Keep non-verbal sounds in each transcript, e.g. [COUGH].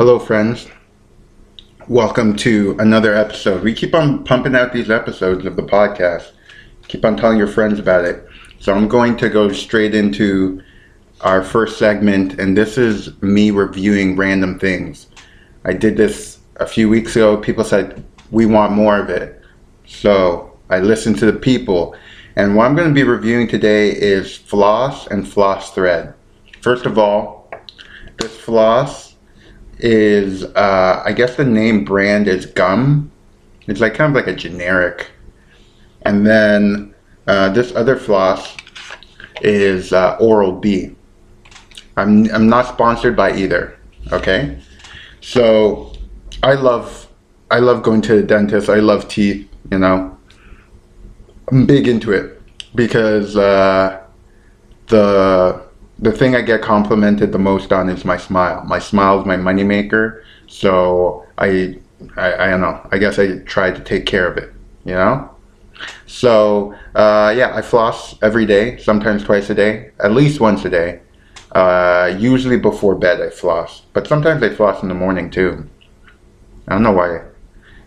Hello, friends. Welcome to another episode. We keep on pumping out these episodes of the podcast. Keep on telling your friends about it. So I'm going to go straight into our first segment, and this is me reviewing random things. I did this a few weeks ago. People said, We want more of it. So I listened to the people. And what I'm going to be reviewing today is floss and floss thread. First of all, this floss is uh, I guess the name brand is Gum. It's like kind of like a generic. And then uh, this other floss is uh, Oral B. I'm I'm not sponsored by either. Okay, so I love I love going to the dentist. I love teeth. You know, I'm big into it because uh, the the thing I get complimented the most on is my smile. My smile is my moneymaker. So I, I, I don't know. I guess I try to take care of it. You know. So uh, yeah, I floss every day, sometimes twice a day, at least once a day. Uh, usually before bed I floss, but sometimes I floss in the morning too. I don't know why.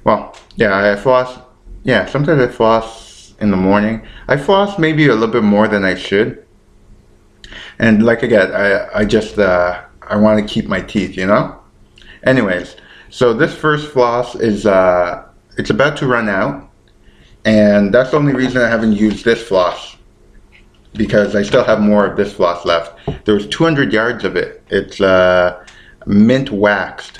Well, yeah, I floss. Yeah, sometimes I floss in the morning. I floss maybe a little bit more than I should and like again, I I just uh, I want to keep my teeth, you know. Anyways, so this first floss is uh, it's about to run out, and that's the only reason I haven't used this floss because I still have more of this floss left. There was 200 yards of it. It's uh, mint waxed.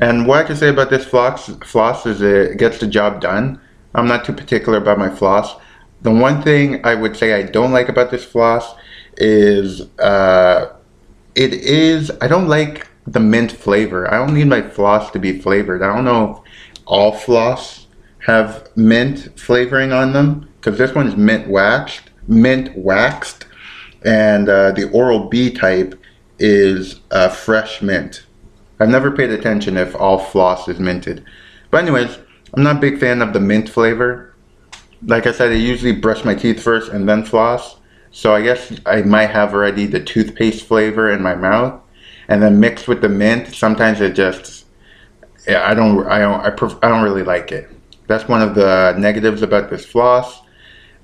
And what I can say about this floss, floss is it gets the job done. I'm not too particular about my floss. The one thing I would say I don't like about this floss is uh, it is I don't like the mint flavor. I don't need my floss to be flavored. I don't know if all floss have mint flavoring on them because this one's mint waxed, mint waxed, and uh, the Oral B type is uh, fresh mint. I've never paid attention if all floss is minted, but anyways, I'm not a big fan of the mint flavor. Like I said, I usually brush my teeth first and then floss. So I guess I might have already the toothpaste flavor in my mouth, and then mixed with the mint. Sometimes it just, I don't, I don't, I, pref- I don't really like it. That's one of the negatives about this floss.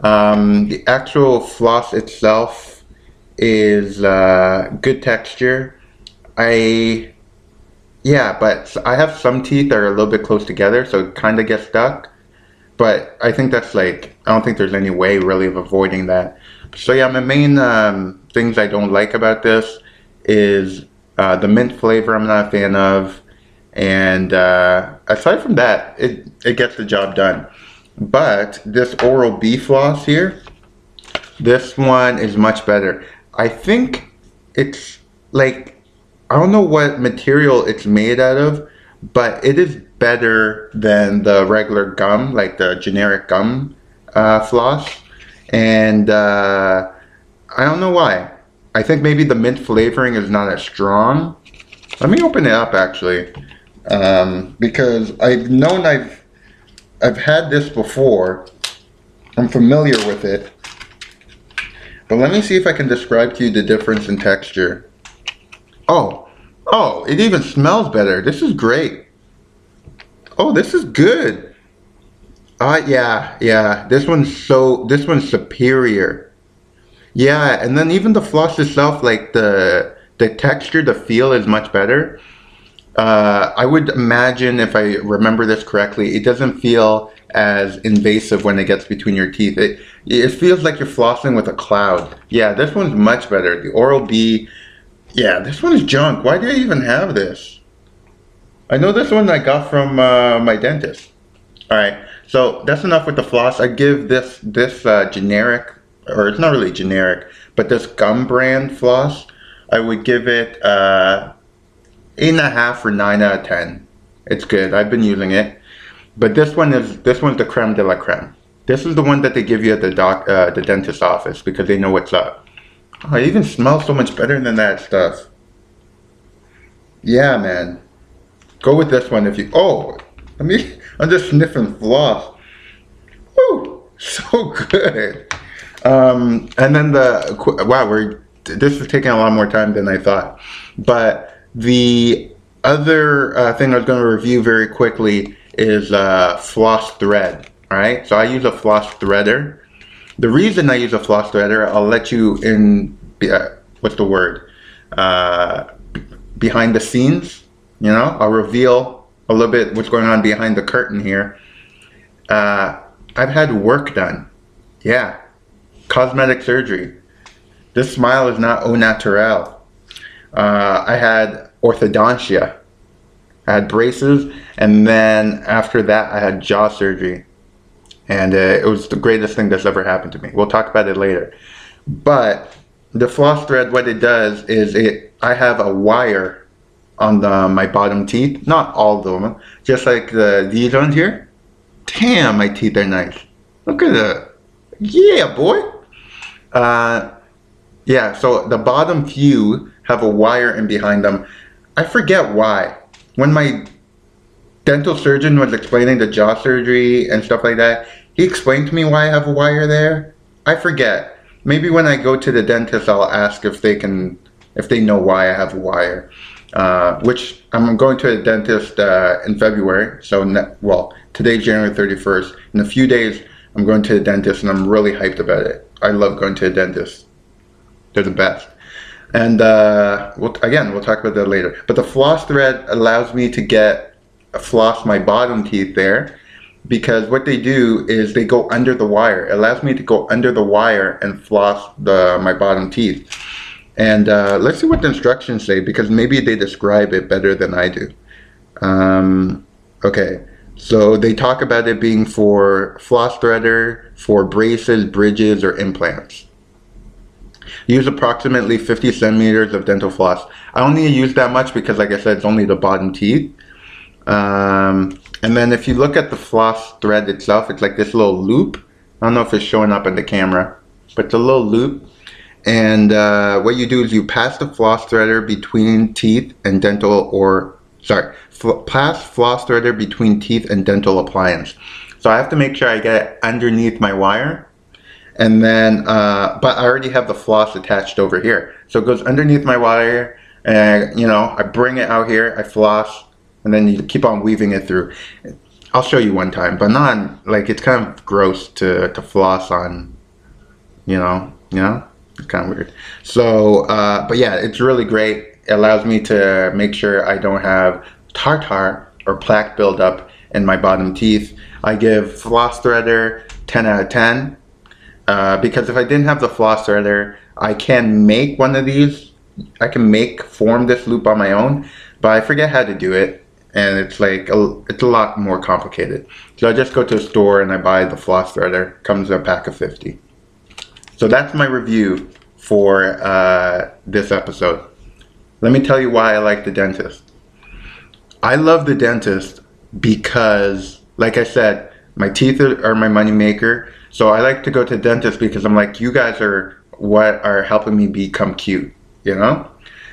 Um, the actual floss itself is uh, good texture. I, yeah, but I have some teeth that are a little bit close together, so it kind of gets stuck. But I think that's like, I don't think there's any way really of avoiding that. So yeah, my main um, things I don't like about this is uh, the mint flavor. I'm not a fan of, and uh, aside from that, it it gets the job done. But this Oral B floss here, this one is much better. I think it's like I don't know what material it's made out of, but it is better than the regular gum, like the generic gum uh, floss and uh, I don't know why. I think maybe the mint flavoring is not as strong. Let me open it up actually, um, because I've known I've I've had this before. I'm familiar with it, but let me see if I can describe to you the difference in texture. Oh, oh, it even smells better. This is great. Oh, this is good. Uh, yeah, yeah. This one's so, this one's superior. Yeah, and then even the floss itself, like the the texture, the feel is much better. Uh, I would imagine, if I remember this correctly, it doesn't feel as invasive when it gets between your teeth. It it feels like you're flossing with a cloud. Yeah, this one's much better. The Oral B, yeah, this one's junk. Why do I even have this? I know this one I got from uh, my dentist. All right. So that's enough with the floss. I give this this uh, generic, or it's not really generic, but this gum brand floss, I would give it uh, eight and a half or nine out of ten. It's good. I've been using it, but this one is this one's the creme de la creme. This is the one that they give you at the doc uh, the dentist office because they know what's up. Oh, it even smells so much better than that stuff. Yeah, man. Go with this one if you. Oh, let me, I'm just sniffing floss. Woo, so good. Um, and then the, wow, we're, this is taking a lot more time than I thought. But the other uh, thing I was going to review very quickly is uh, floss thread. All right, so I use a floss threader. The reason I use a floss threader, I'll let you in. Uh, what's the word? Uh, behind the scenes. You know, I'll reveal a little bit what's going on behind the curtain here. Uh, I've had work done. Yeah, cosmetic surgery. This smile is not au naturel. Uh, I had orthodontia. I had braces, and then after that, I had jaw surgery. And uh, it was the greatest thing that's ever happened to me. We'll talk about it later. But the floss thread, what it does is it. I have a wire on the, my bottom teeth, not all of them, just like the these ones here. Damn, my teeth are nice. Look at that. Yeah, boy. Uh, yeah, so the bottom few have a wire in behind them. I forget why. When my dental surgeon was explaining the jaw surgery and stuff like that, he explained to me why I have a wire there. I forget. Maybe when I go to the dentist, I'll ask if they can, if they know why I have a wire. Uh, which I'm going to a dentist uh, in February. So, ne- well, today's January 31st. In a few days, I'm going to the dentist, and I'm really hyped about it. I love going to a dentist. They're the best. And uh, we'll, again, we'll talk about that later. But the floss thread allows me to get floss my bottom teeth there because what they do is they go under the wire. It allows me to go under the wire and floss the my bottom teeth. And uh, let's see what the instructions say because maybe they describe it better than I do. Um, okay, so they talk about it being for floss threader, for braces, bridges, or implants. Use approximately 50 centimeters of dental floss. I only use that much because, like I said, it's only the bottom teeth. Um, and then if you look at the floss thread itself, it's like this little loop. I don't know if it's showing up in the camera, but it's a little loop. And uh, what you do is you pass the floss threader between teeth and dental, or sorry, fl- pass floss threader between teeth and dental appliance. So I have to make sure I get it underneath my wire and then uh, but I already have the floss attached over here, so it goes underneath my wire, and you know I bring it out here, I floss, and then you keep on weaving it through. I'll show you one time, but not like it's kind of gross to to floss on, you know, you know, kind of weird. So, uh, but yeah, it's really great. It allows me to make sure I don't have tartar or plaque buildup in my bottom teeth. I give floss threader 10 out of 10 uh, because if I didn't have the floss threader, I can make one of these. I can make form this loop on my own, but I forget how to do it, and it's like a, it's a lot more complicated. So I just go to a store and I buy the floss threader. Comes in a pack of fifty. So that's my review for uh, this episode. Let me tell you why I like the dentist. I love the dentist because, like I said, my teeth are, are my moneymaker so I like to go to dentist because I'm like, you guys are what are helping me become cute, you know?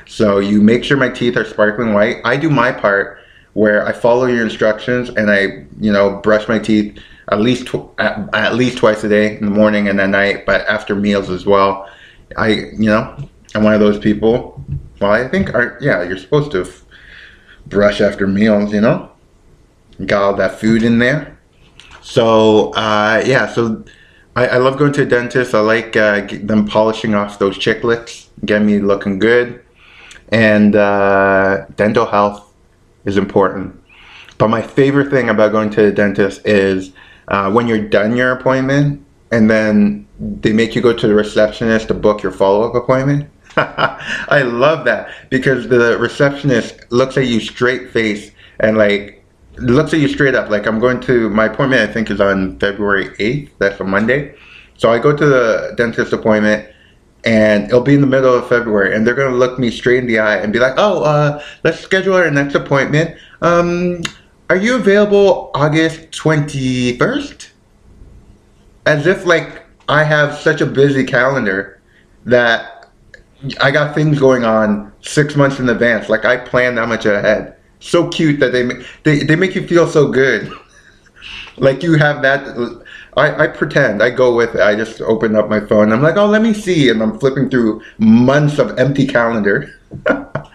So you make sure my teeth are sparkling white. I do my part where I follow your instructions and I, you know, brush my teeth at least tw- at, at, least twice a day in the morning and at night, but after meals as well. I, you know, I'm one of those people. Well, I think, are, yeah, you're supposed to f- brush after meals, you know, got all that food in there. So uh, yeah, so I, I, love going to a dentist. I like uh, them polishing off those chiclets, get me looking good, and uh, dental health is important. But my favorite thing about going to the dentist is uh, when you're done your appointment, and then they make you go to the receptionist to book your follow-up appointment. [LAUGHS] I love that because the receptionist looks at you straight face and like looks at you straight up. Like i'm going to my appointment i think is on february 8th that's a monday. So i go to the dentist appointment and it'll be in the middle of february and they're going to look me straight in the eye and be like oh uh, let's schedule our next appointment um, are you available august 21st as if like i have such a busy calendar that i got things going on six months in advance like i plan that much ahead so cute that they they they make you feel so good. [LAUGHS] like you have that. I, I pretend I go with it. I just open up my phone. I'm like, oh, let me see, and I'm flipping through months of empty calendar. [LAUGHS]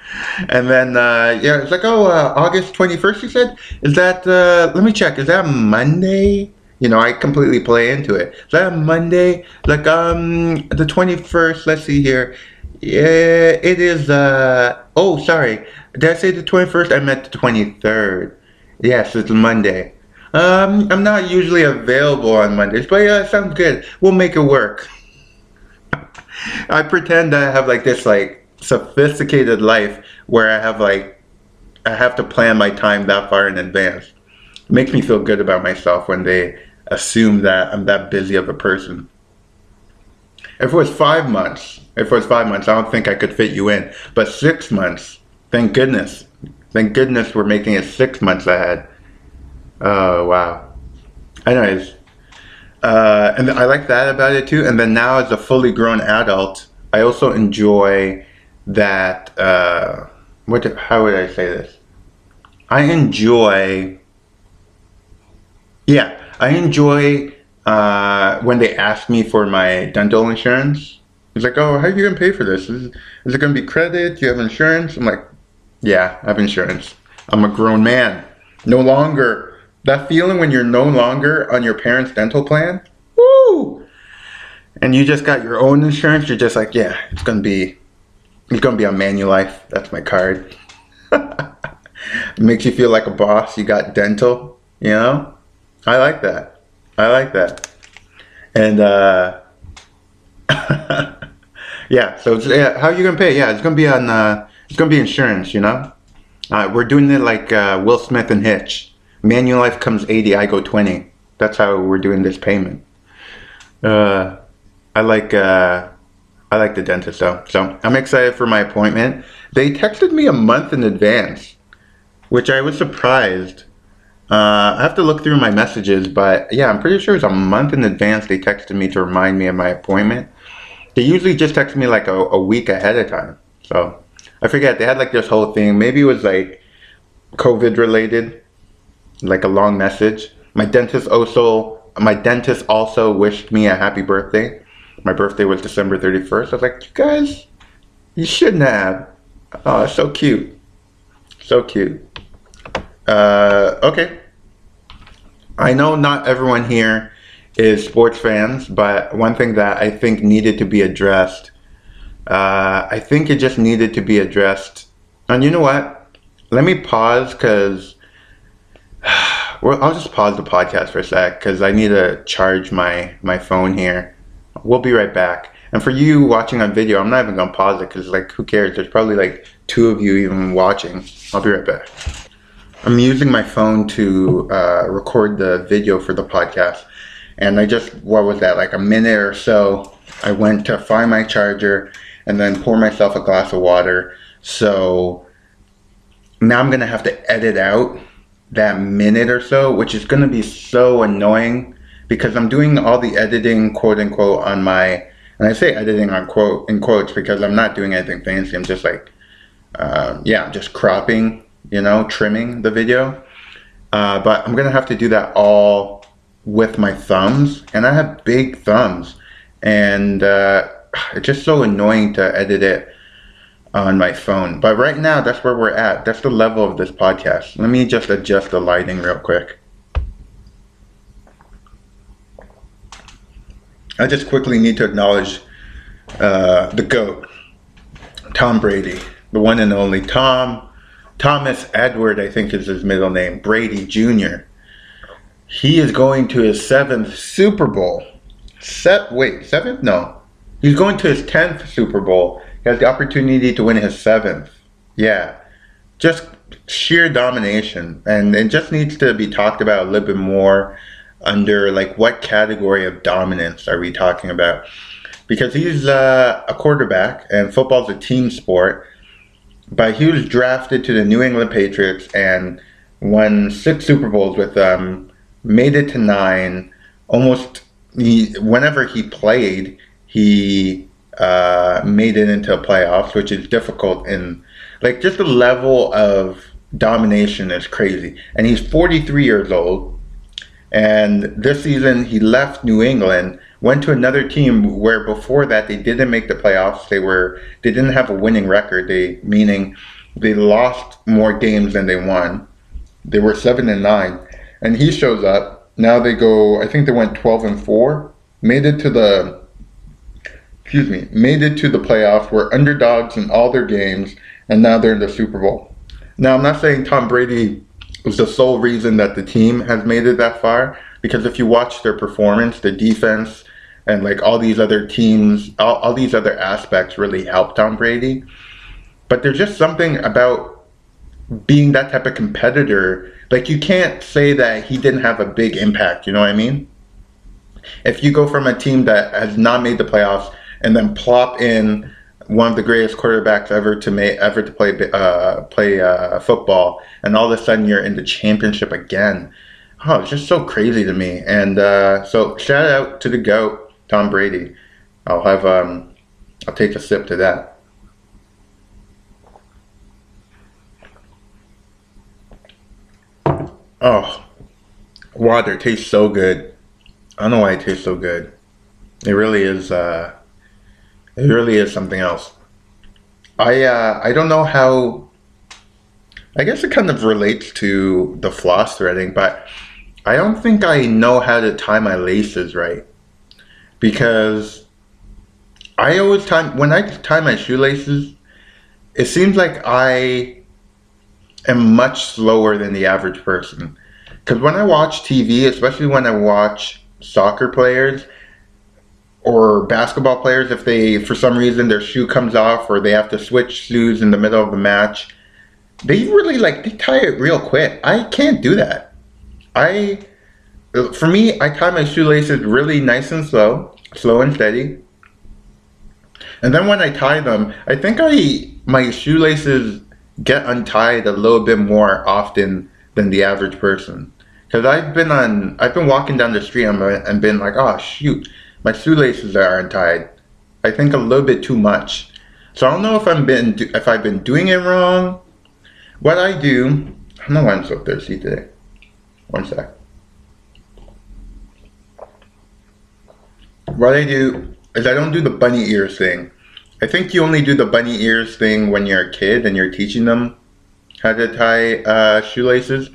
and then uh, yeah, it's like oh uh, August twenty first. He said, "Is that? Uh, let me check. Is that Monday?" You know, I completely play into it. Is that Monday? Like um the twenty first. Let's see here. Yeah, it is. Uh oh, sorry. Did I say the twenty first? I meant the twenty third. Yes, it's Monday. Um, I'm not usually available on Mondays, but yeah, it sounds good. We'll make it work. [LAUGHS] I pretend I have like this like sophisticated life where I have like I have to plan my time that far in advance. It makes me feel good about myself when they assume that I'm that busy of a person. If it was five months, if it was five months, I don't think I could fit you in. But six months, thank goodness. Thank goodness we're making it six months ahead. Oh wow. Anyways, uh, and I like that about it too. And then now, as a fully grown adult, I also enjoy that. Uh, what? How would I say this? I enjoy. Yeah, I enjoy uh, when they ask me for my dental insurance. It's like, oh, how are you gonna pay for this? Is, is it gonna be credit? Do you have insurance? I'm like, yeah, I have insurance. I'm a grown man. No longer that feeling when you're no longer on your parents' dental plan, woo! And you just got your own insurance, you're just like, yeah, it's gonna be, it's gonna be on Manulife. That's my card. [LAUGHS] makes you feel like a boss. You got dental, you know. I like that. I like that. And uh, [LAUGHS] yeah, so yeah, how are you gonna pay? Yeah, it's gonna be on. Uh, it's gonna be insurance, you know. Uh, we're doing it like uh, Will Smith and Hitch. Manulife comes 80, I go 20. That's how we're doing this payment. Uh, I like uh, I like the dentist though, so I'm excited for my appointment. They texted me a month in advance, which I was surprised. Uh, I have to look through my messages, but yeah, I'm pretty sure it's a month in advance. They texted me to remind me of my appointment. They usually just text me like a, a week ahead of time. So I forget. They had like this whole thing. Maybe it was like COVID related like a long message. My dentist also my dentist also wished me a happy birthday. My birthday was December 31st. I was like, you guys, you shouldn't have. Oh, so cute. So cute. Uh, okay. I know not everyone here is sports fans, but one thing that I think needed to be addressed, uh, I think it just needed to be addressed. And you know what? Let me pause because [SIGHS] well, I'll just pause the podcast for a sec because I need to charge my my phone here. We'll be right back. And for you watching on video, I'm not even gonna pause it because like who cares? There's probably like two of you even watching. I'll be right back. I'm using my phone to uh, record the video for the podcast, and I just what was that like a minute or so? I went to find my charger and then pour myself a glass of water. So now I'm gonna have to edit out that minute or so, which is to be so annoying because I'm doing all the editing, quote unquote, on my, and I say editing on quote in quotes because I'm not doing anything fancy. I'm just like, uh, yeah, I'm just cropping, you know, trimming the video. Uh, but I'm gonna have to do that all with my thumbs, and I have big thumbs, and uh, it's just so annoying to edit it on my phone. But right now, that's where we're at. That's the level of this podcast. Let me just adjust the lighting real quick. I just quickly need to acknowledge uh, the GOAT, Tom Brady, the one and only Tom, Thomas Edward, I think is his middle name, Brady Jr. He is going to his seventh Super Bowl. Set, wait, seventh? No. He's going to his tenth Super Bowl he has the opportunity to win his seventh. Yeah. Just sheer domination. And it just needs to be talked about a little bit more under like what category of dominance are we talking about? Because he's uh, a quarterback and football's a team sport. But he was drafted to the New England Patriots and won six Super Bowls with them, made it to nine. Almost he, whenever he played, he uh, made it into the playoffs, which is difficult. And like just the level of domination is crazy. And he's 43 years old. And this season he left New England, went to another team where before that they didn't make the playoffs. They were they didn't have a winning record. They meaning they lost more games than they won. They were seven and nine, and he shows up. Now they go. I think they went twelve and four. Made it to the. Excuse me. Made it to the playoffs. Were underdogs in all their games, and now they're in the Super Bowl. Now I'm not saying Tom Brady was the sole reason that the team has made it that far, because if you watch their performance, the defense, and like all these other teams, all, all these other aspects really helped Tom Brady. But there's just something about being that type of competitor. Like you can't say that he didn't have a big impact. You know what I mean? If you go from a team that has not made the playoffs and then plop in one of the greatest quarterbacks ever to make ever to play uh, play uh, football, and all of a sudden you're in the championship again. Oh, it's just so crazy to me. And uh, so shout out to the goat, Tom Brady. I'll have um, I'll take a sip to that. Oh, water tastes so good. I don't know why it tastes so good. It really is. Uh, it really is something else. I uh, I don't know how. I guess it kind of relates to the floss threading, but I don't think I know how to tie my laces right because I always tie when I tie my shoelaces. It seems like I am much slower than the average person. Because when I watch TV, especially when I watch soccer players or basketball players, if they, for some reason, their shoe comes off or they have to switch shoes in the middle of the match, they really like, they tie it real quick. I can't do that. I, for me, I tie my shoelaces really nice and slow, slow and steady. And then when I tie them, I think I, my shoelaces get untied a little bit more often than the average person. Because I've been on, I've been walking down the street and, and been like, oh shoot, my shoelaces are untied. I think a little bit too much. So I don't know if I'm been if I've been doing it wrong. What I do, I don't know why I'm so thirsty today. One sec. What I do is I don't do the bunny ears thing. I think you only do the bunny ears thing when you're a kid and you're teaching them how to tie uh, shoelaces.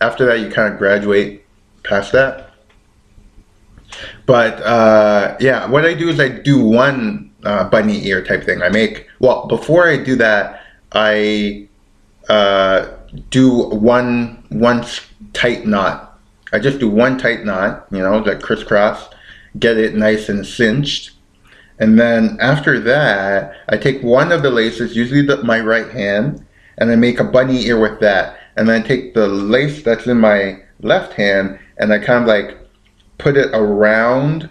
After that, you kind of graduate past that. But uh, yeah, what I do is I do one uh, bunny ear type thing. I make, well, before I do that, I uh, do one, one tight knot. I just do one tight knot, you know, that crisscross, get it nice and cinched and then after that, I take one of the laces, usually the, my right hand, and I make a bunny ear with that. And then I take the lace that's in my left hand and I kind of like put it around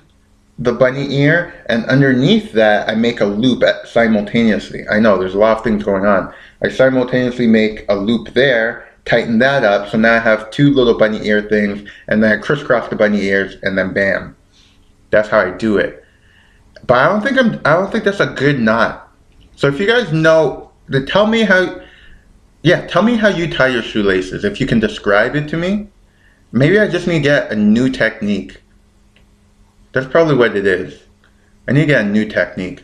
the bunny ear and underneath that I make a loop simultaneously. I know there's a lot of things going on. I simultaneously make a loop there, tighten that up, so now I have two little bunny ear things and then I crisscross the bunny ears and then bam. That's how I do it. But I don't think I'm. I don't think that's a good knot. So if you guys know, then tell me how. Yeah, tell me how you tie your shoelaces. If you can describe it to me, maybe I just need to get a new technique. That's probably what it is. I need to get a new technique.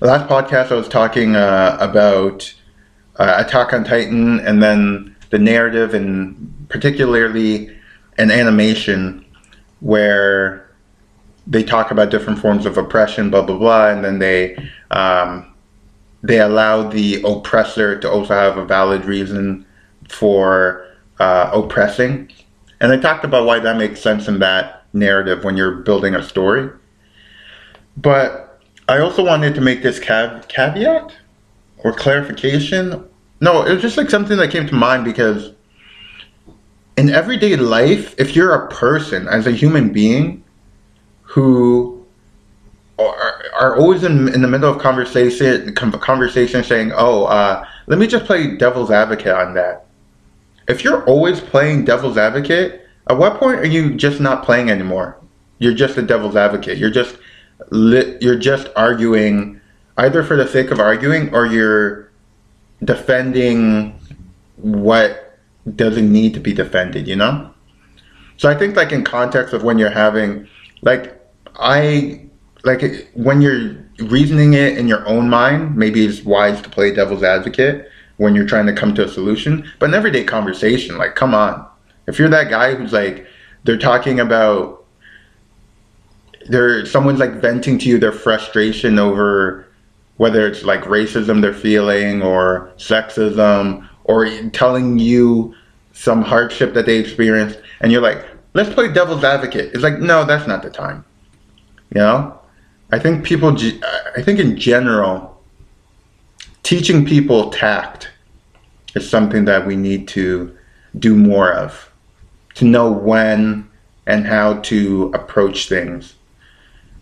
last podcast, I was talking uh, about uh, Attack on Titan and then the narrative, and particularly an animation where they talk about different forms of oppression, blah blah blah, and then they um, they allow the oppressor to also have a valid reason for uh, oppressing. And I talked about why that makes sense in that narrative when you're building a story. But I also wanted to make this cav- caveat or clarification. No, it was just like something that came to mind because in everyday life, if you're a person, as a human being, who are, are always in, in the middle of conversation conversation saying, "Oh, uh, let me just play devil's advocate on that." If you're always playing devil's advocate, at what point are you just not playing anymore? You're just a devil's advocate. You're just you're just arguing either for the sake of arguing or you're defending what doesn't need to be defended, you know? So I think like in context of when you're having like I like when you're reasoning it in your own mind, maybe it's wise to play devil's advocate when you're trying to come to a solution. But an everyday conversation, like, come on. If you're that guy who's like, they're talking about, there, someone's like venting to you their frustration over whether it's like racism they're feeling or sexism or telling you some hardship that they experienced, and you're like, let's play devil's advocate. It's like, no, that's not the time. You know, I think people, I think in general, teaching people tact is something that we need to do more of, to know when and how to approach things.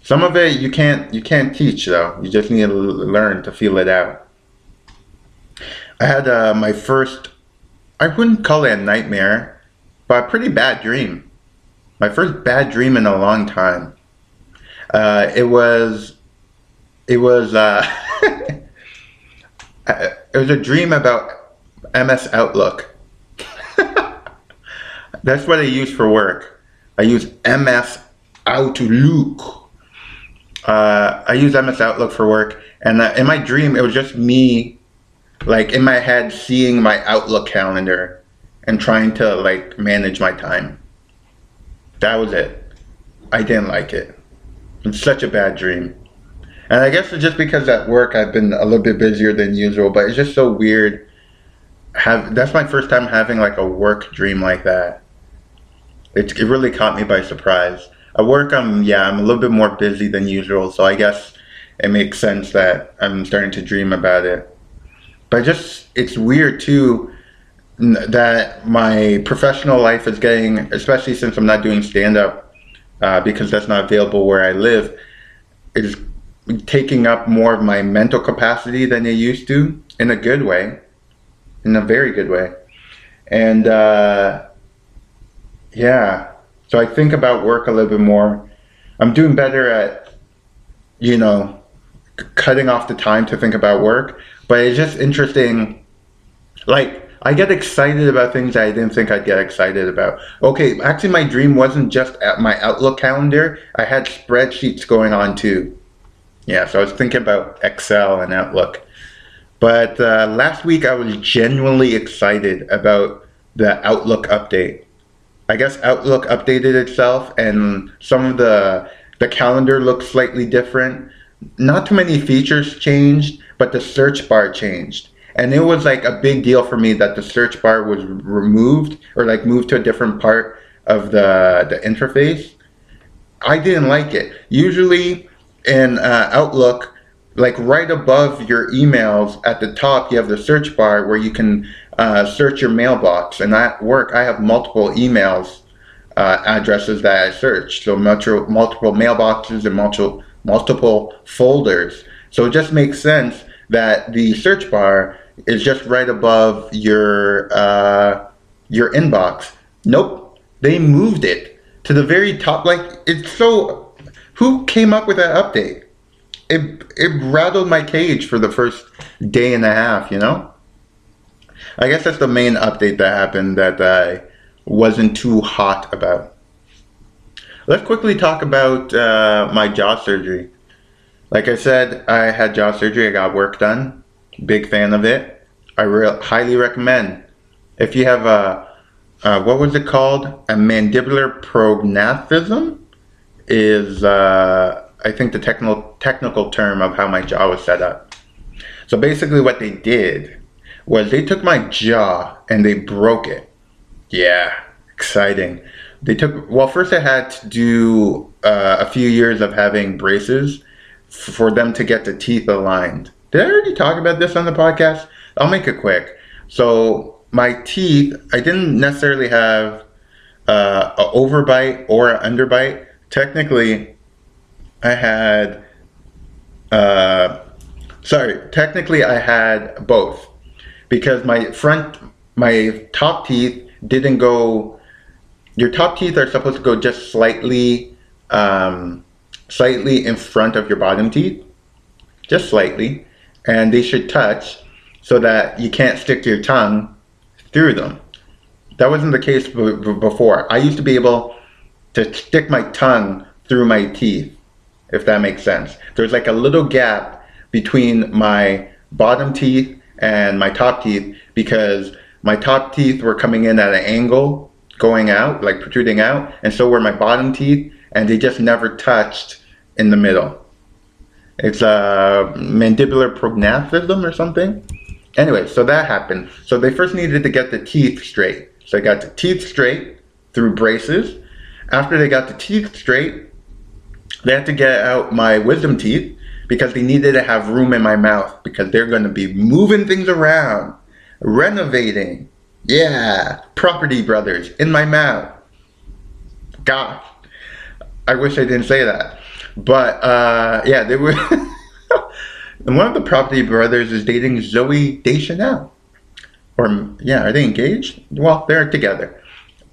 Some of it you can't you can't teach though. You just need to learn to feel it out. I had uh, my first, I wouldn't call it a nightmare, but a pretty bad dream. My first bad dream in a long time. Uh, it was, it was, uh, [LAUGHS] it was a dream about MS Outlook. [LAUGHS] That's what I use for work. I use MS Outlook. Uh, I use MS Outlook for work, and uh, in my dream, it was just me, like in my head, seeing my Outlook calendar and trying to like manage my time. That was it. I didn't like it. It's such a bad dream. And I guess it's just because at work I've been a little bit busier than usual, but it's just so weird. Have that's my first time having like a work dream like that. It, it really caught me by surprise. At work, I'm yeah, I'm a little bit more busy than usual, so I guess it makes sense that I'm starting to dream about it. But just it's weird too that my professional life is getting, especially since I'm not doing stand up uh, because that's not available where I live, is taking up more of my mental capacity than it used to in a good way, in a very good way. And uh, yeah, so I think about work a little bit more. I'm doing better at, you know, cutting off the time to think about work, but it's just interesting. Like, I get excited about things I didn't think I'd get excited about. Okay, actually, my dream wasn't just at my Outlook calendar, I had spreadsheets going on too. Yeah, so I was thinking about Excel and Outlook. But uh, last week, I was genuinely excited about the Outlook update. I guess Outlook updated itself, and some of the the calendar looks slightly different. Not too many features changed, but the search bar changed and it was like a big deal for me that the search bar was removed or like moved to a different part of the the interface i didn't like it usually in uh, outlook like right above your emails at the top you have the search bar where you can uh, search your mailbox and at work i have multiple emails uh, addresses that i search so multiple, multiple mailboxes and multiple multiple folders so it just makes sense that the search bar is just right above your uh, your inbox. Nope, they moved it to the very top. Like it's so. Who came up with that update? It it rattled my cage for the first day and a half. You know. I guess that's the main update that happened that I wasn't too hot about. Let's quickly talk about uh, my jaw surgery. Like I said, I had jaw surgery. I got work done. Big fan of it. I re- highly recommend. If you have a, uh, what was it called? A mandibular prognathism is, uh, I think, the technical technical term of how my jaw was set up. So basically, what they did was they took my jaw and they broke it. Yeah, exciting. They took well. First, I had to do uh, a few years of having braces for them to get the teeth aligned. Did I already talk about this on the podcast? I'll make it quick. So my teeth, I didn't necessarily have uh, an overbite or an underbite. Technically, I had. Uh, sorry, technically I had both because my front, my top teeth didn't go. Your top teeth are supposed to go just slightly, um, slightly in front of your bottom teeth, just slightly and they should touch so that you can't stick your tongue through them. That wasn't the case b- before. I used to be able to stick my tongue through my teeth. if that makes sense. There's like a little gap between my bottom teeth and my top teeth because my top teeth were coming in at an angle going out, like protruding out, and so were my bottom teeth, and they just never touched in the middle. It's a mandibular prognathism or something. Anyway, so that happened. So they first needed to get the teeth straight. So I got the teeth straight through braces. After they got the teeth straight, they had to get out my wisdom teeth because they needed to have room in my mouth because they're going to be moving things around, renovating. Yeah, property brothers in my mouth. God, I wish I didn't say that. But uh, yeah, they were. [LAUGHS] and one of the property brothers is dating Zooey Deschanel. Or yeah, are they engaged? Well, they're together.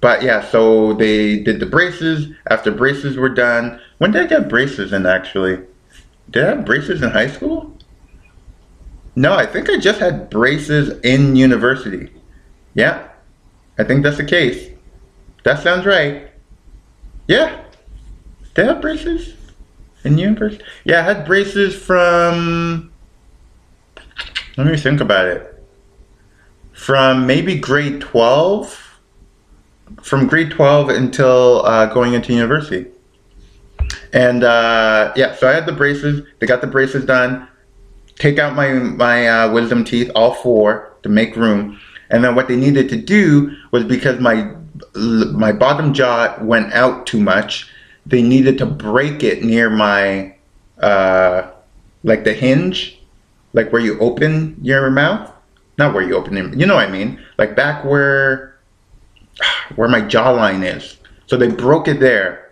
But yeah, so they did the braces. After braces were done, when did I get braces in actually? Did I have braces in high school? No, I think I just had braces in university. Yeah, I think that's the case. That sounds right. Yeah. Did I have braces? In university? Yeah, I had braces from. Let me think about it. From maybe grade 12. From grade 12 until uh, going into university. And uh, yeah, so I had the braces. They got the braces done. Take out my my uh, wisdom teeth, all four, to make room. And then what they needed to do was because my my bottom jaw went out too much they needed to break it near my uh, like the hinge, like where you open your mouth. Not where you open it, you know what I mean? Like back where where my jawline is. So they broke it there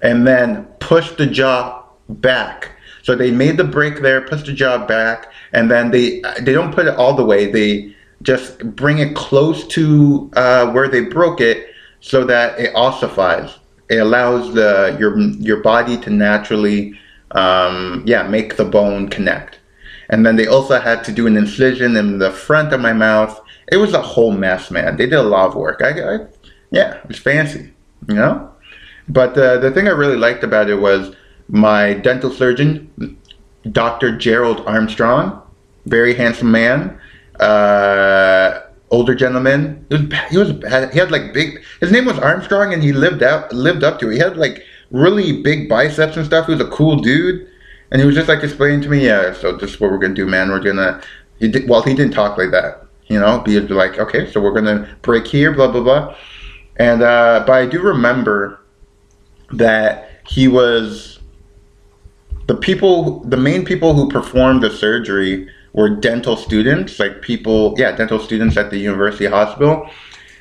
and then pushed the jaw back. So they made the break there, pushed the jaw back, and then they they don't put it all the way. They just bring it close to uh, where they broke it so that it ossifies it allows the your your body to naturally um, yeah make the bone connect and then they also had to do an incision in the front of my mouth it was a whole mess man they did a lot of work i, I yeah it was fancy you know but uh, the thing i really liked about it was my dental surgeon dr gerald armstrong very handsome man uh, older gentleman. Was he was he had like big. His name was Armstrong, and he lived out lived up to it. He had like really big biceps and stuff. He was a cool dude, and he was just like explaining to me, yeah. So this is what we're gonna do, man. We're gonna. He did, well, he didn't talk like that, you know. Be like, okay, so we're gonna break here, blah blah blah. And uh, but I do remember that he was the people, the main people who performed the surgery were dental students, like people, yeah, dental students at the university hospital.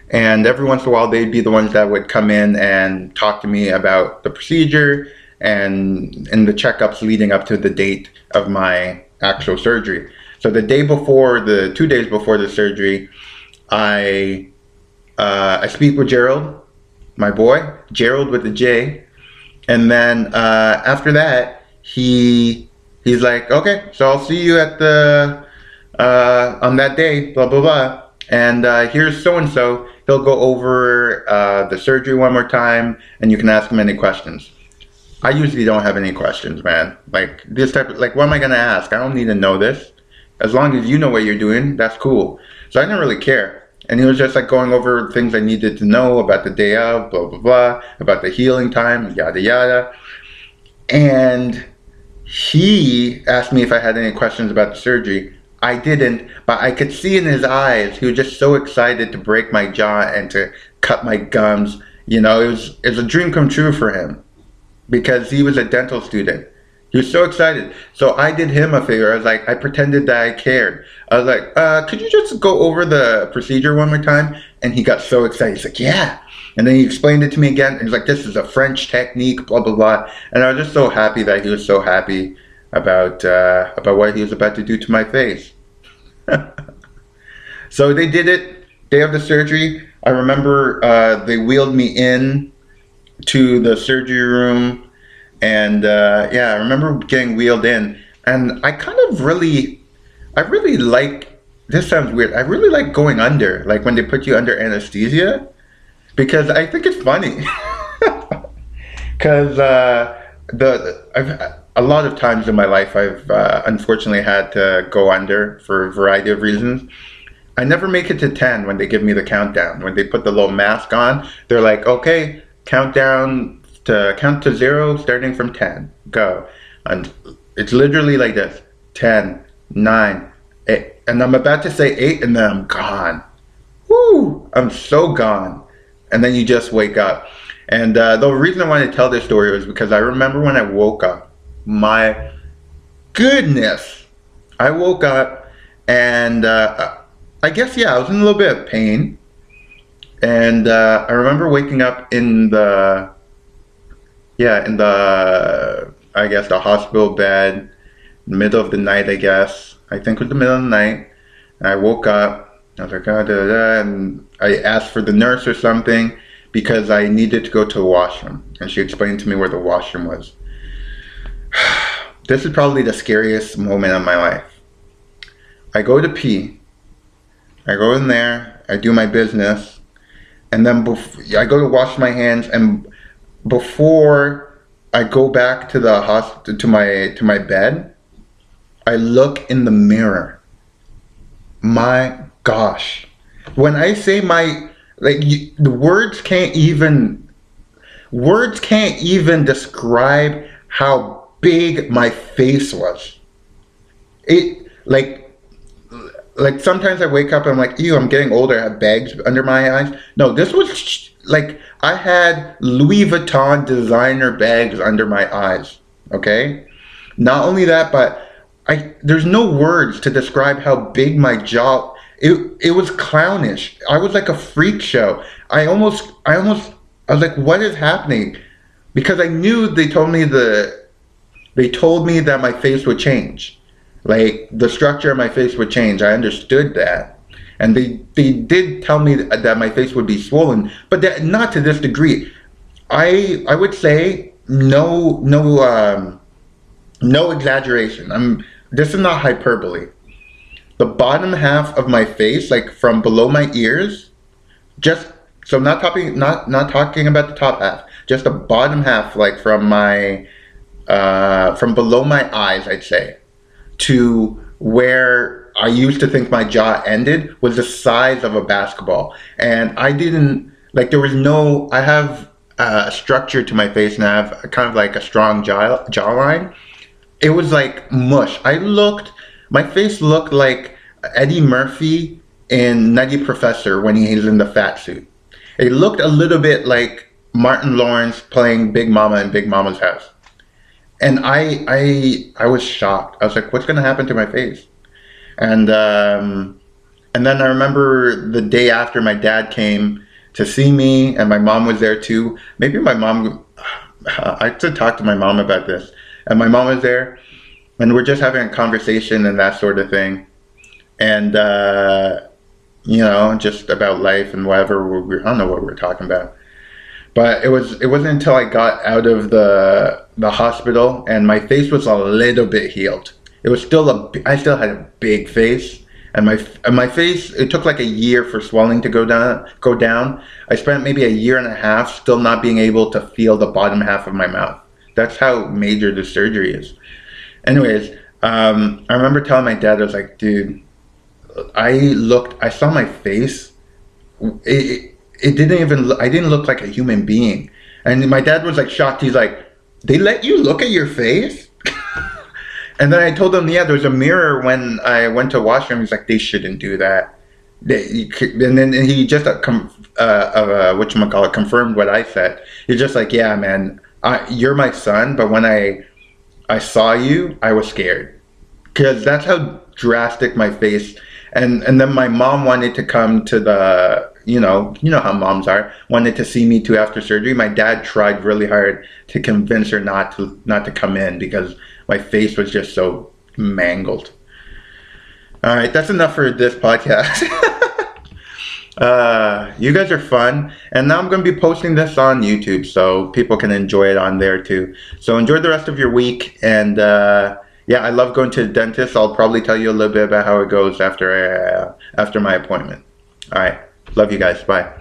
And every once in a while, they'd be the ones that would come in and talk to me about the procedure and and the checkups leading up to the date of my actual surgery. So the day before, the two days before the surgery, I uh, I speak with Gerald, my boy, Gerald with the J, and then uh, after that, he he's like, okay, so I'll see you at the uh, on that day, blah blah blah. And uh, here's so and so. He'll go over uh, the surgery one more time, and you can ask him any questions. I usually don't have any questions, man. Like this type of like, what am I gonna ask? I don't need to know this. As long as you know what you're doing, that's cool. So I didn't really care. And he was just like going over things I needed to know about the day of, blah blah blah, about the healing time, yada yada. And he asked me if I had any questions about the surgery. I didn't, but I could see in his eyes he was just so excited to break my jaw and to cut my gums. You know, it was it was a dream come true for him because he was a dental student. He was so excited. So I did him a favor. I was like, I pretended that I cared. I was like, uh, could you just go over the procedure one more time? And he got so excited. He's like, yeah. And then he explained it to me again. He's like, this is a French technique, blah, blah, blah. And I was just so happy that he was so happy about, uh, about what he was about to do to my face. [LAUGHS] so they did it. Day of the surgery. I remember uh, they wheeled me in to the surgery room. And uh, yeah, I remember getting wheeled in. And I kind of really, I really like, this sounds weird. I really like going under, like when they put you under anesthesia because I think it's funny. [LAUGHS] Because uh, the I've a lot of times in my life I've uh, unfortunately had to go under for a variety of reasons. I never make it to 10 when they give me the countdown. When they put the little mask on, they're like, okay, countdown to count to zero starting from 10. Go. And it's literally like this 10, 9, 8. And I'm about to say 8 and then I'm gone. Woo! I'm so gone. And then you just wake up. And uh, the reason I wanted to tell this story was because I remember when I woke up, my goodness, I woke up and uh, I guess, yeah, I was in a little bit of pain. And uh, I remember waking up in the, yeah, in the, I guess, the hospital bed, middle of the night, I guess. I think it was the middle of the night. And I woke up. I was like, oh, da, da, da, and I asked for the nurse or something because I needed to go to the washroom. And she explained to me where the washroom was. [SIGHS] this is probably the scariest moment of my life. I go to pee. I go in there. I do my business. And then bef- I go to wash my hands. And before I go back to the hospital, to my, to my bed, I look in the mirror. My gosh. When I say my like you, the words can't even words can't even describe how big my face was. It like like sometimes I wake up and I'm like, ew, I'm getting older. I have bags under my eyes. No, this was like I had Louis Vuitton designer bags under my eyes. Okay, not only that, but I there's no words to describe how big my jaw it it was clownish. I was like a freak show. I almost I almost I was like, what is happening? Because I knew they told me the they told me that my face would change. Like the structure of my face would change. I understood that. And they they did tell me that my face would be swollen, but that, not to this degree. I I would say no no um, no exaggeration. I'm this is not hyperbole the bottom half of my face, like from below my ears, just so I'm not talking not not talking about the top half, just the bottom half, like from my uh, from below my eyes, I'd say, to where I used to think my jaw ended was the size of a basketball, and I didn't like there was no. I have a structure to my face, and I have kind of like a strong jaw jawline. It was like mush. I looked my face looked like Eddie Murphy in Nutty Professor when he's in the fat suit. It looked a little bit like Martin Lawrence playing Big Momma in Big Momma's house. And I I I was shocked. I was like, what's gonna happen to my face? And um, and then I remember the day after my dad came to see me, and my mom was there too. Maybe my mom. I should talk to my mom about this. And my mom was there, and we're just having a conversation and that sort of thing, and uh, you know, just about life and whatever. We, I don't know what we we're talking about, but it was it wasn't until I got out of the the hospital and my face was a little bit healed. It was still a I still had a big face, and my and my face it took like a year for swelling to go down go down. I spent maybe a year and a half still not being able to feel the bottom half of my mouth. That's how major the surgery is. Anyways, um, I remember telling my dad, I was like, dude, I looked, I saw my face. It, it, it didn't even, Look, I didn't look like a human being. And my dad was like shocked. He's like, they let you look at your face? And then I told him, yeah, there was a mirror when I went to washroom. He's like, they shouldn't do that. They, and then he just uh, com, uh, uh, what you call it confirmed what I said. He's just like, yeah, man, I, you're my son, but when I I saw you, I was scared because that's how drastic my face. And and then my mom wanted to come to the you know you know how moms are wanted to see me too after surgery. My dad tried really hard to convince her not to not to come in because my face was just so mangled. All right, that's enough for this podcast. [LAUGHS] Uh, you guys are fun. And now I'm going to be posting this on YouTube so people can enjoy it on there too. So enjoy the rest of your week. And uh, yeah, I love going to the dentist. I'll probably tell you a little bit about how it goes after, uh, after my appointment. All right. Love you guys. Bye.